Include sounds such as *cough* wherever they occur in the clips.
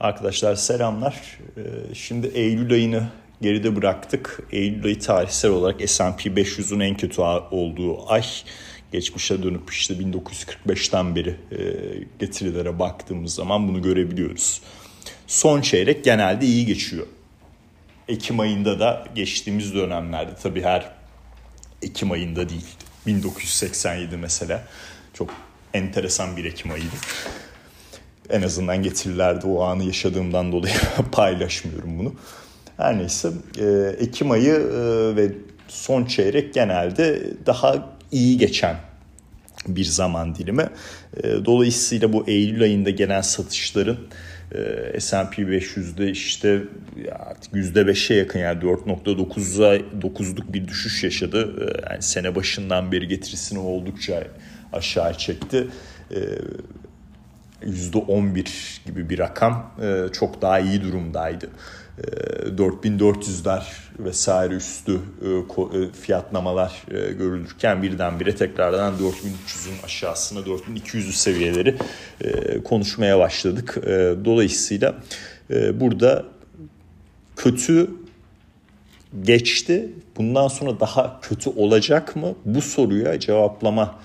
Arkadaşlar selamlar. Ee, şimdi Eylül ayını geride bıraktık. Eylül ayı tarihsel olarak S&P 500'ün en kötü olduğu ay. Geçmişe dönüp işte 1945'ten beri e, getirilere baktığımız zaman bunu görebiliyoruz. Son çeyrek genelde iyi geçiyor. Ekim ayında da geçtiğimiz dönemlerde tabii her Ekim ayında değil. 1987 mesela çok enteresan bir Ekim ayıydı en azından getirilerde o anı yaşadığımdan dolayı *laughs* paylaşmıyorum bunu. Her neyse e, Ekim ayı e, ve son çeyrek genelde daha iyi geçen bir zaman dilimi. E, dolayısıyla bu Eylül ayında gelen satışların S&P 500'de işte artık %5'e yakın yani 4.9'a 9'luk bir düşüş yaşadı. Yani sene başından beri getirisini oldukça aşağı çekti. %11 gibi bir rakam e, çok daha iyi durumdaydı. 4400'ler e, vesaire üstü e, fiyatlamalar görülürken birdenbire tekrardan 4300'ün aşağısına 4200'ü seviyeleri konuşmaya başladık. Dolayısıyla burada kötü geçti. Bundan sonra daha kötü olacak mı? Bu soruya cevaplama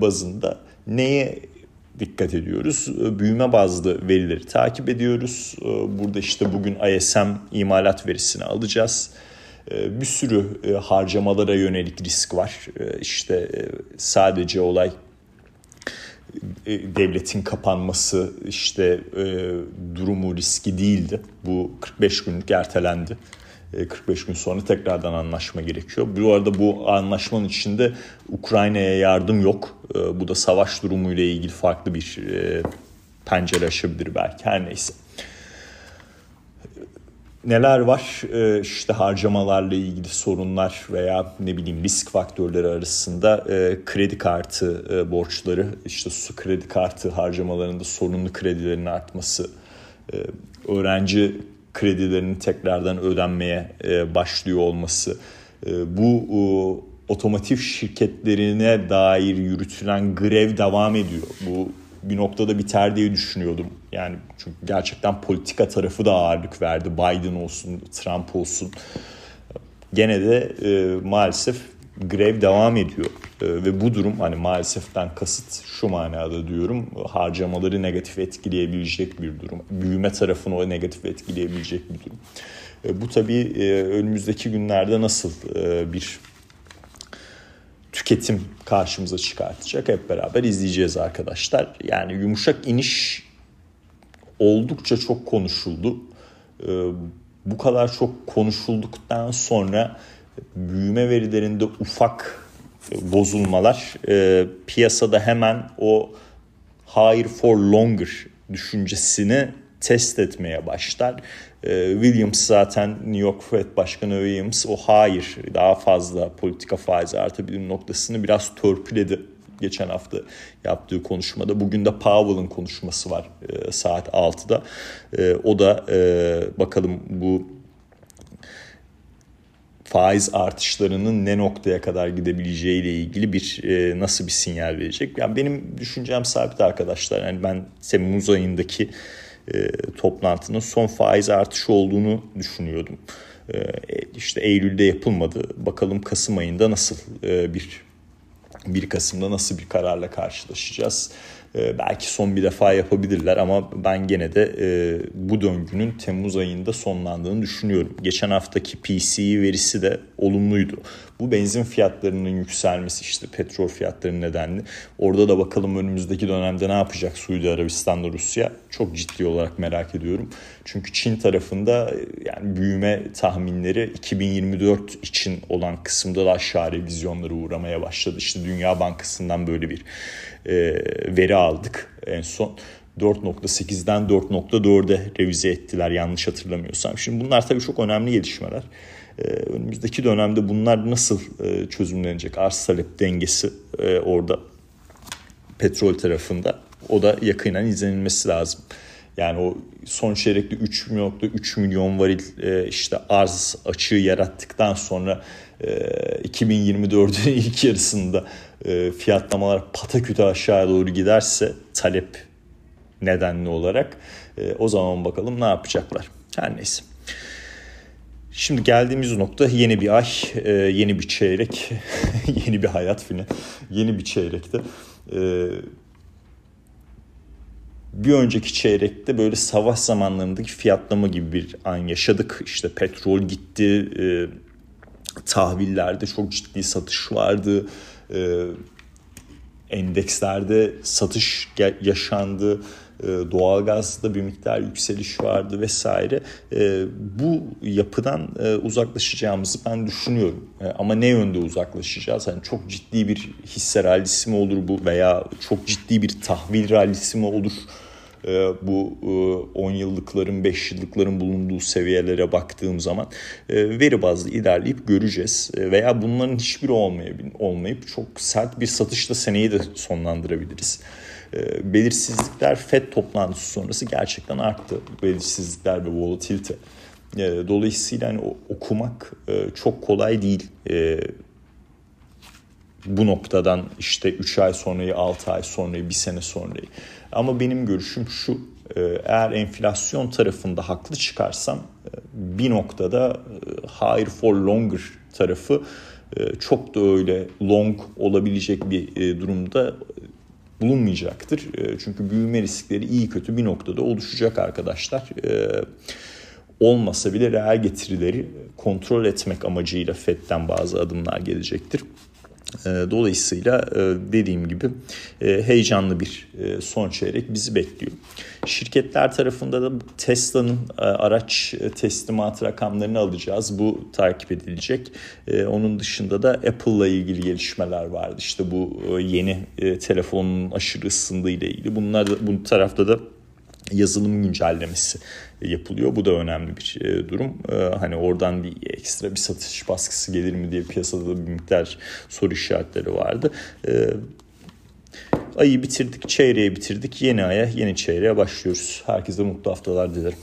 bazında neye dikkat ediyoruz. Ee, büyüme bazlı verileri takip ediyoruz. Ee, burada işte bugün ISM imalat verisini alacağız. Ee, bir sürü e, harcamalara yönelik risk var. İşte e, sadece olay e, devletin kapanması işte durumu riski değildi. Bu 45 günlük ertelendi. 45 gün sonra tekrardan anlaşma gerekiyor. Bu arada bu anlaşmanın içinde Ukrayna'ya yardım yok. E, bu da savaş durumuyla ilgili farklı bir e, pencere açabilir belki her neyse. Neler var? E, işte harcamalarla ilgili sorunlar veya ne bileyim risk faktörleri arasında kredi kartı borçları, işte su kredi kartı harcamalarında sorunlu kredilerin artması, öğrenci kredilerinin tekrardan ödenmeye başlıyor olması, bu otomotiv şirketlerine dair yürütülen grev devam ediyor. Bu bir noktada biter diye düşünüyordum. Yani çünkü gerçekten politika tarafı da ağırlık verdi. Biden olsun, Trump olsun. Gene de e, maalesef grev devam ediyor. E, ve bu durum hani maaleseften kasıt şu manada diyorum. Harcamaları negatif etkileyebilecek bir durum. Büyüme tarafını o negatif etkileyebilecek bir durum. E, bu tabii e, önümüzdeki günlerde nasıl e, bir tüketim karşımıza çıkartacak. Hep beraber izleyeceğiz arkadaşlar. Yani yumuşak iniş oldukça çok konuşuldu. Ee, bu kadar çok konuşulduktan sonra büyüme verilerinde ufak bozulmalar e, piyasada hemen o higher for longer düşüncesini test etmeye başlar. Ee, Williams zaten New York Fed Başkanı Williams o hayır daha fazla politika faizi artabilir noktasını biraz törpüledi geçen hafta yaptığı konuşmada. Bugün de Powell'ın konuşması var e, saat 6'da. E, o da e, bakalım bu faiz artışlarının ne noktaya kadar gidebileceği ile ilgili bir e, nasıl bir sinyal verecek. Yani benim düşüncem sabit arkadaşlar. Yani ben Temmuz ayındaki e, toplantının son faiz artışı olduğunu düşünüyordum. E, işte Eylül'de yapılmadı. Bakalım Kasım ayında nasıl e, bir 1 Kasım'da nasıl bir kararla karşılaşacağız? Ee, belki son bir defa yapabilirler ama ben gene de e, bu döngünün Temmuz ayında sonlandığını düşünüyorum. Geçen haftaki PCE verisi de olumluydu. Bu benzin fiyatlarının yükselmesi işte petrol fiyatlarının nedenli. Orada da bakalım önümüzdeki dönemde ne yapacak Suudi Arabistan'da Rusya çok ciddi olarak merak ediyorum. Çünkü Çin tarafında e, yani büyüme tahminleri 2024 için olan kısımda da aşağı revizyonlara uğramaya başladı. İşte Dünya Bankası'ndan böyle bir e, veri aldık en son. 4.8'den 4.4'e revize ettiler yanlış hatırlamıyorsam. Şimdi bunlar tabii çok önemli gelişmeler. Ee, önümüzdeki dönemde bunlar nasıl e, çözümlenecek? Arz talep dengesi e, orada petrol tarafında o da yakından izlenilmesi lazım. Yani o son çeyrekte 3.3 milyon varil e, işte arz açığı yarattıktan sonra 2024'ün *laughs* ilk yarısında fiyatlamalar pataküte aşağı doğru giderse talep nedenli olarak. O zaman bakalım ne yapacaklar. Her neyse. Şimdi geldiğimiz nokta yeni bir ay, yeni bir çeyrek, *laughs* yeni bir hayat filan, yeni bir çeyrekte bir önceki çeyrekte böyle savaş zamanlarındaki fiyatlama gibi bir an yaşadık. İşte petrol gitti, e, tahvillerde çok ciddi satış vardı, e, endekslerde satış yaşandı, doğalgazda bir miktar yükseliş vardı vesaire. E, bu yapıdan e, uzaklaşacağımızı ben düşünüyorum. E, ama ne yönde uzaklaşacağız? Yani çok ciddi bir hisse rallisi mi olur bu veya çok ciddi bir tahvil rallisi mi olur? Ee, bu 10 e, yıllıkların 5 yıllıkların bulunduğu seviyelere baktığım zaman e, veri bazlı ilerleyip göreceğiz. E, veya bunların hiçbiri olmayıp çok sert bir satışla seneyi de sonlandırabiliriz. Belirsizlikler FED toplantısı sonrası gerçekten arttı. Belirsizlikler ve volatilite. Dolayısıyla hani okumak çok kolay değil bu noktadan işte 3 ay sonrayı, 6 ay sonrayı, 1 sene sonrayı. Ama benim görüşüm şu, e, eğer enflasyon tarafında haklı çıkarsam e, bir noktada e, higher for longer tarafı çok da öyle long olabilecek bir durumda bulunmayacaktır. Çünkü büyüme riskleri iyi kötü bir noktada oluşacak arkadaşlar. Olmasa bile reel getirileri kontrol etmek amacıyla FED'den bazı adımlar gelecektir. Ee, dolayısıyla e, dediğim gibi e, heyecanlı bir e, son çeyrek bizi bekliyor. Şirketler tarafında da Tesla'nın araç teslimat rakamlarını alacağız. Bu takip edilecek. Onun dışında da Apple'la ilgili gelişmeler vardı. İşte bu yeni telefonun aşırı ısındığı ile ilgili. Bunlar da, bu tarafta da yazılım güncellemesi yapılıyor. Bu da önemli bir e, durum. E, hani oradan bir ekstra bir satış baskısı gelir mi diye piyasada da bir miktar soru işaretleri vardı. E, ayı bitirdik, çeyreği bitirdik. Yeni aya, yeni çeyreğe başlıyoruz. Herkese mutlu haftalar dilerim.